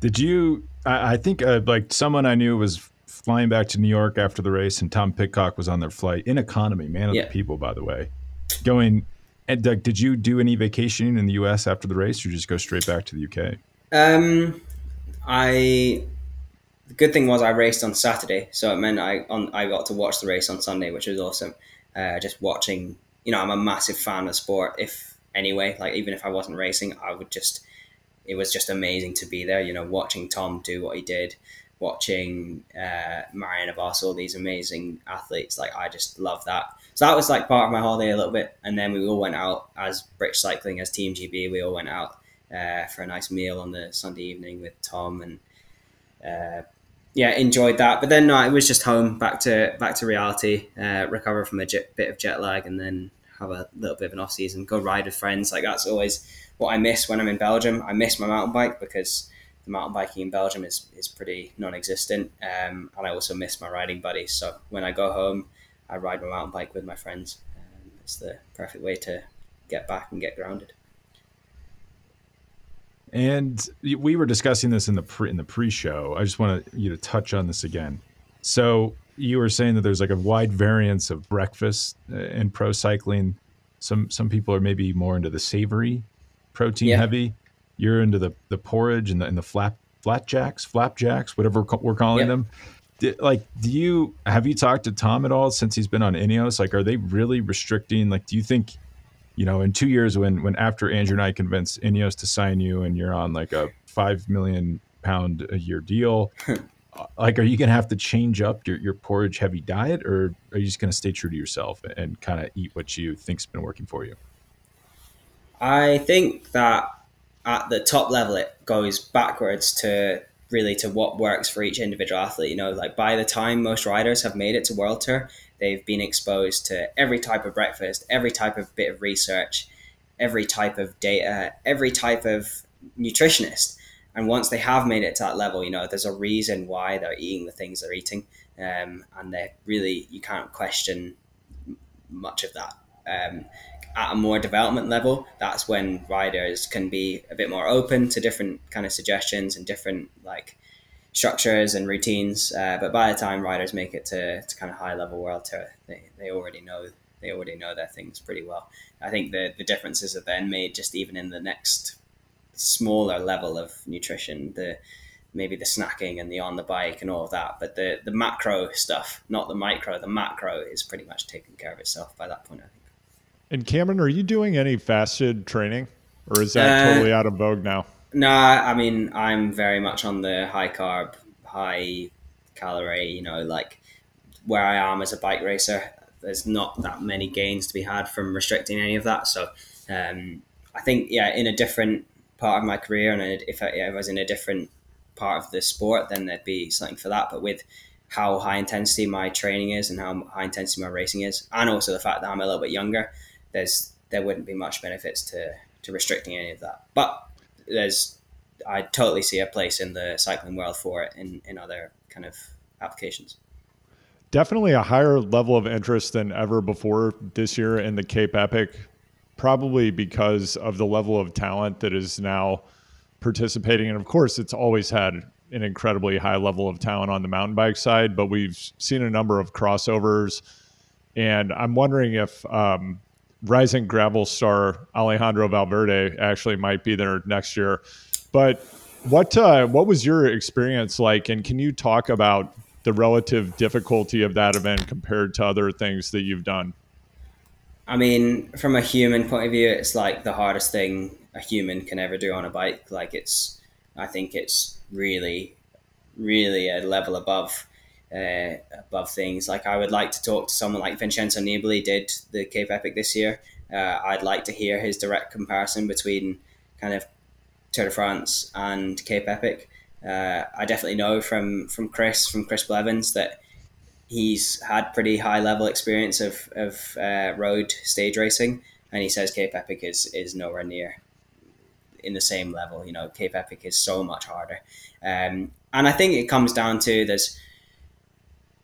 Did you? I, I think uh, like someone I knew was flying back to New York after the race, and Tom Pidcock was on their flight in economy, man of yeah. the people, by the way, going. And Doug, did you do any vacationing in the U.S. after the race, or just go straight back to the U.K.? Um, I. The good thing was I raced on Saturday, so it meant I on I got to watch the race on Sunday, which was awesome. Uh, just watching, you know, I'm a massive fan of sport. If anyway, like even if I wasn't racing, I would just. It was just amazing to be there, you know, watching Tom do what he did, watching uh, Marianne Vos, all these amazing athletes. Like I just love that. So that was like part of my holiday a little bit. And then we all went out as British Cycling, as Team GB. We all went out uh, for a nice meal on the Sunday evening with Tom and uh, yeah, enjoyed that. But then no, it was just home, back to back to reality, uh, recover from a jet, bit of jet lag, and then have a little bit of an off season. Go ride with friends. Like that's always what I miss when I'm in Belgium. I miss my mountain bike because the mountain biking in Belgium is, is pretty non-existent. Um, and I also miss my riding buddies. So when I go home, I ride my mountain bike with my friends. Um, it's the perfect way to get back and get grounded. And we were discussing this in the pre, in the pre-show. I just want you to touch on this again. So you were saying that there's like a wide variance of breakfast uh, in pro cycling. Some some people are maybe more into the savory, protein yeah. heavy you're into the the porridge and the and the flap flatjacks, flapjacks, whatever we're calling yep. them. Did, like, do you have you talked to Tom at all since he's been on Ineos? Like, are they really restricting? Like, do you think, you know, in two years when when after Andrew and I convinced Ineos to sign you and you're on like a five million pound a year deal, like, are you gonna have to change up your your porridge heavy diet, or are you just gonna stay true to yourself and kind of eat what you think's been working for you? I think that at the top level, it goes backwards to really to what works for each individual athlete. You know, like by the time most riders have made it to World Tour, they've been exposed to every type of breakfast, every type of bit of research, every type of data, every type of nutritionist. And once they have made it to that level, you know, there's a reason why they're eating the things they're eating. Um, and they're really, you can't question much of that. Um, at a more development level, that's when riders can be a bit more open to different kind of suggestions and different like structures and routines. Uh, but by the time riders make it to, to kind of high level world tour, they, they already know they already know their things pretty well. I think the the differences are then made just even in the next smaller level of nutrition. The maybe the snacking and the on the bike and all of that, but the the macro stuff, not the micro, the macro is pretty much taken care of itself by that point. I think. And Cameron, are you doing any fasted training, or is that uh, totally out of vogue now? Nah, I mean I'm very much on the high carb, high calorie. You know, like where I am as a bike racer, there's not that many gains to be had from restricting any of that. So um, I think yeah, in a different part of my career, and if I, if I was in a different part of the sport, then there'd be something for that. But with how high intensity my training is and how high intensity my racing is, and also the fact that I'm a little bit younger, there's there wouldn't be much benefits to to restricting any of that. But there's I totally see a place in the cycling world for it in in other kind of applications. Definitely a higher level of interest than ever before this year in the Cape Epic, probably because of the level of talent that is now participating. And of course, it's always had an incredibly high level of talent on the mountain bike side, but we've seen a number of crossovers. And I'm wondering if um, rising gravel star Alejandro Valverde actually might be there next year. But what uh, what was your experience like, and can you talk about the relative difficulty of that event compared to other things that you've done? I mean, from a human point of view, it's like the hardest thing a human can ever do on a bike. Like it's, I think it's really, really a level above uh, above things. Like I would like to talk to someone like Vincenzo Nibali did the Cape Epic this year. Uh, I'd like to hear his direct comparison between kind of Tour de France and Cape Epic. Uh, I definitely know from from Chris from Chris Blevins that he's had pretty high level experience of of uh, road stage racing, and he says Cape Epic is is nowhere near in the same level. You know, Cape Epic is so much harder, um, and I think it comes down to there's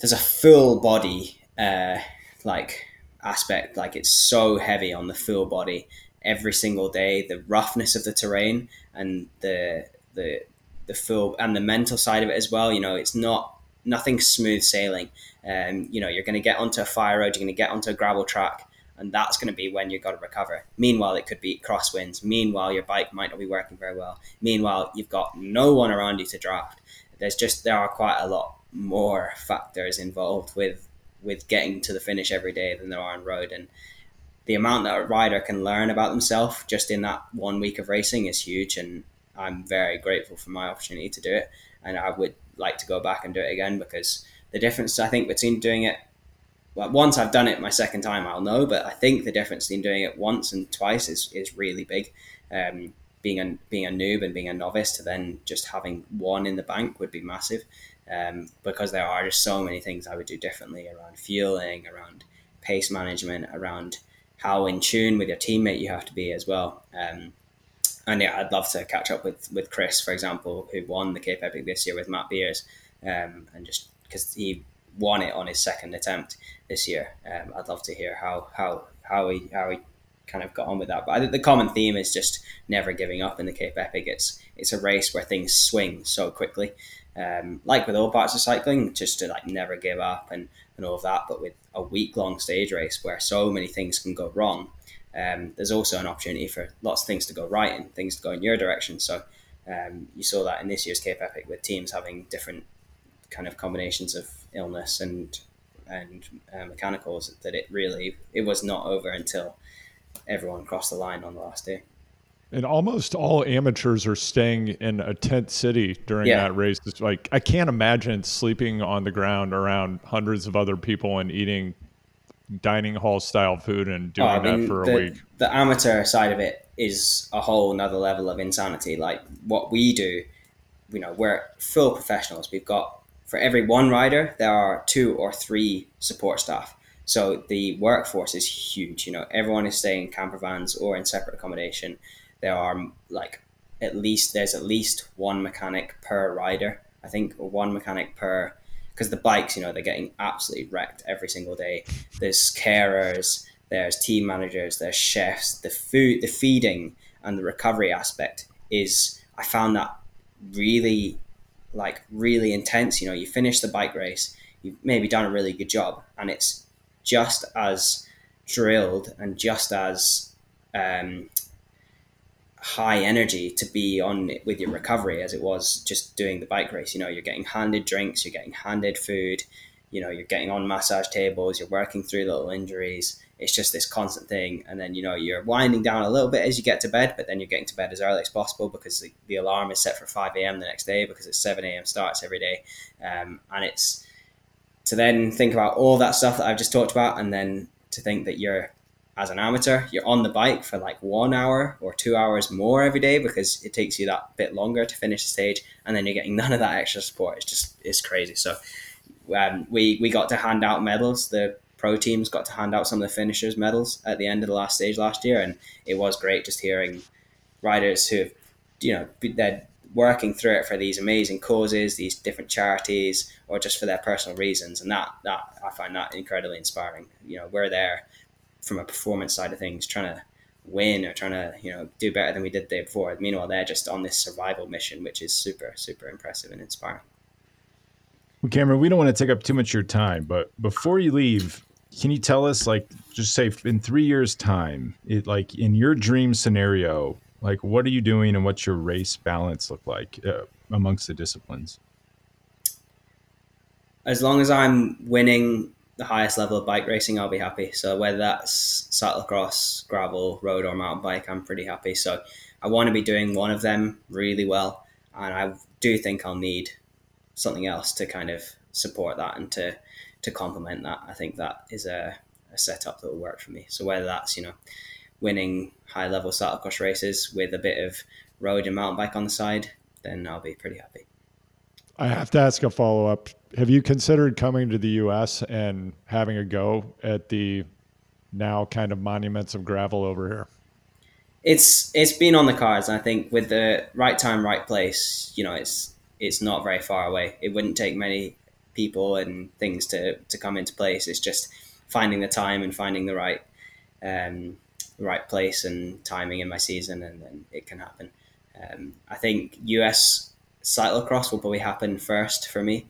there's a full body uh, like aspect. Like it's so heavy on the full body every single day. The roughness of the terrain and the the the full and the mental side of it as well. You know, it's not nothing smooth sailing. Um, you know, you're going to get onto a fire road, you're going to get onto a gravel track, and that's going to be when you've got to recover. Meanwhile, it could be crosswinds. Meanwhile, your bike might not be working very well. Meanwhile, you've got no one around you to draft. There's just there are quite a lot more factors involved with with getting to the finish every day than there are on road, and the amount that a rider can learn about themselves just in that one week of racing is huge. And I'm very grateful for my opportunity to do it, and I would like to go back and do it again because the difference I think between doing it well, once I've done it my second time, I'll know. But I think the difference between doing it once and twice is, is really big. Um, being a being a noob and being a novice to then just having one in the bank would be massive. Um, because there are just so many things I would do differently around fueling, around pace management, around how in tune with your teammate you have to be as well. Um, and yeah, I'd love to catch up with with Chris, for example, who won the Cape Epic this year with Matt Beers, um, and just because he won it on his second attempt this year. Um, I'd love to hear how how how he how he kind of got on with that. But I think the common theme is just never giving up in the Cape Epic. It's it's a race where things swing so quickly. Um, like with all parts of cycling, just to like never give up and, and all of that. But with a week long stage race where so many things can go wrong, um, there's also an opportunity for lots of things to go right and things to go in your direction. So um, you saw that in this year's Cape Epic with teams having different kind of combinations of illness and and uh, mechanicals that it really it was not over until everyone crossed the line on the last day. And almost all amateurs are staying in a tent city during yeah. that race. It's like I can't imagine sleeping on the ground around hundreds of other people and eating dining hall style food and doing oh, I mean, that for the, a week. The amateur side of it is a whole another level of insanity. Like what we do, you know, we're full professionals. We've got for every one rider, there are two or three support staff. So the workforce is huge. You know, everyone is staying in camper vans or in separate accommodation. There are like at least there's at least one mechanic per rider. I think one mechanic per because the bikes, you know, they're getting absolutely wrecked every single day. There's carers, there's team managers, there's chefs. The food, the feeding, and the recovery aspect is I found that really like really intense. You know, you finish the bike race, you've maybe done a really good job, and it's just as drilled and just as um, high energy to be on with your recovery as it was just doing the bike race. You know, you're getting handed drinks, you're getting handed food, you know, you're getting on massage tables, you're working through little injuries it's just this constant thing. And then, you know, you're winding down a little bit as you get to bed, but then you're getting to bed as early as possible because the, the alarm is set for 5 a.m. the next day because it's 7 a.m. starts every day. Um, and it's to then think about all that stuff that I've just talked about and then to think that you're, as an amateur, you're on the bike for like one hour or two hours more every day because it takes you that bit longer to finish the stage. And then you're getting none of that extra support. It's just, it's crazy. So, um, we, we got to hand out medals. The pro teams got to hand out some of the finishers medals at the end of the last stage last year, and it was great just hearing riders who, you know, they're working through it for these amazing causes, these different charities, or just for their personal reasons, and that that I find that incredibly inspiring. You know, we're there from a performance side of things, trying to win or trying to you know do better than we did the day before. Meanwhile, they're just on this survival mission, which is super super impressive and inspiring. Well, Cameron, we don't want to take up too much of your time, but before you leave, can you tell us like just say in three years time it like in your dream scenario like what are you doing and what's your race balance look like uh, amongst the disciplines as long as i'm winning the highest level of bike racing i'll be happy so whether that's cyclocross gravel road or mountain bike i'm pretty happy so i want to be doing one of them really well and i do think i'll need something else to kind of support that and to to complement that. I think that is a, a setup that will work for me. So whether that's you know winning high level cyclocross races with a bit of road and mountain bike on the side, then I'll be pretty happy. I have to ask a follow up. Have you considered coming to the US and having a go at the now kind of monuments of gravel over here? It's it's been on the cards. I think with the right time, right place, you know, it's it's not very far away. It wouldn't take many people and things to to come into place. It's just finding the time and finding the right um, right place and timing in my season, and then it can happen. Um, I think US cyclocross will probably happen first for me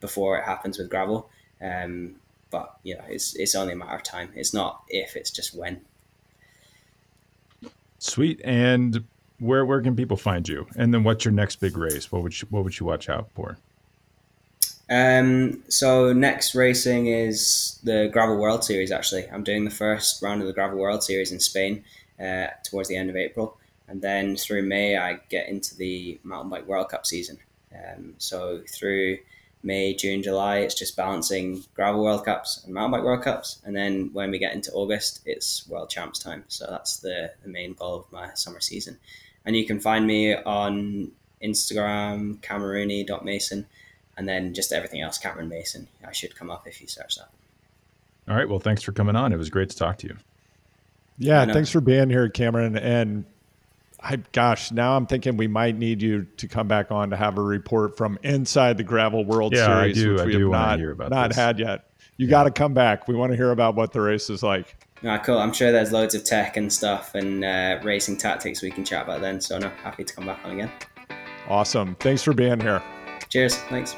before it happens with gravel. Um, but you know, it's it's only a matter of time. It's not if, it's just when. Sweet. And where where can people find you? And then what's your next big race? What would you, what would you watch out for? Um, so next racing is the Gravel World Series. Actually, I'm doing the first round of the Gravel World Series in Spain uh, towards the end of April, and then through May I get into the Mountain Bike World Cup season. Um, so through May, June, July, it's just balancing gravel World Cups and mountain bike World Cups. And then when we get into August, it's World Champs time. So that's the, the main goal of my summer season. And you can find me on Instagram, Cameroony.mason, and then just everything else, Cameron Mason. I should come up if you search that. All right. Well, thanks for coming on. It was great to talk to you. Yeah, thanks for being here, Cameron. And I gosh, now I'm thinking we might need you to come back on to have a report from inside the Gravel World yeah, Series, I do, which I we do have not, hear about not this. had yet. You yeah. got to come back. We want to hear about what the race is like. Ah, cool. I'm sure there's loads of tech and stuff and uh, racing tactics we can chat about then. So, no, happy to come back on again. Awesome. Thanks for being here. Cheers. Thanks.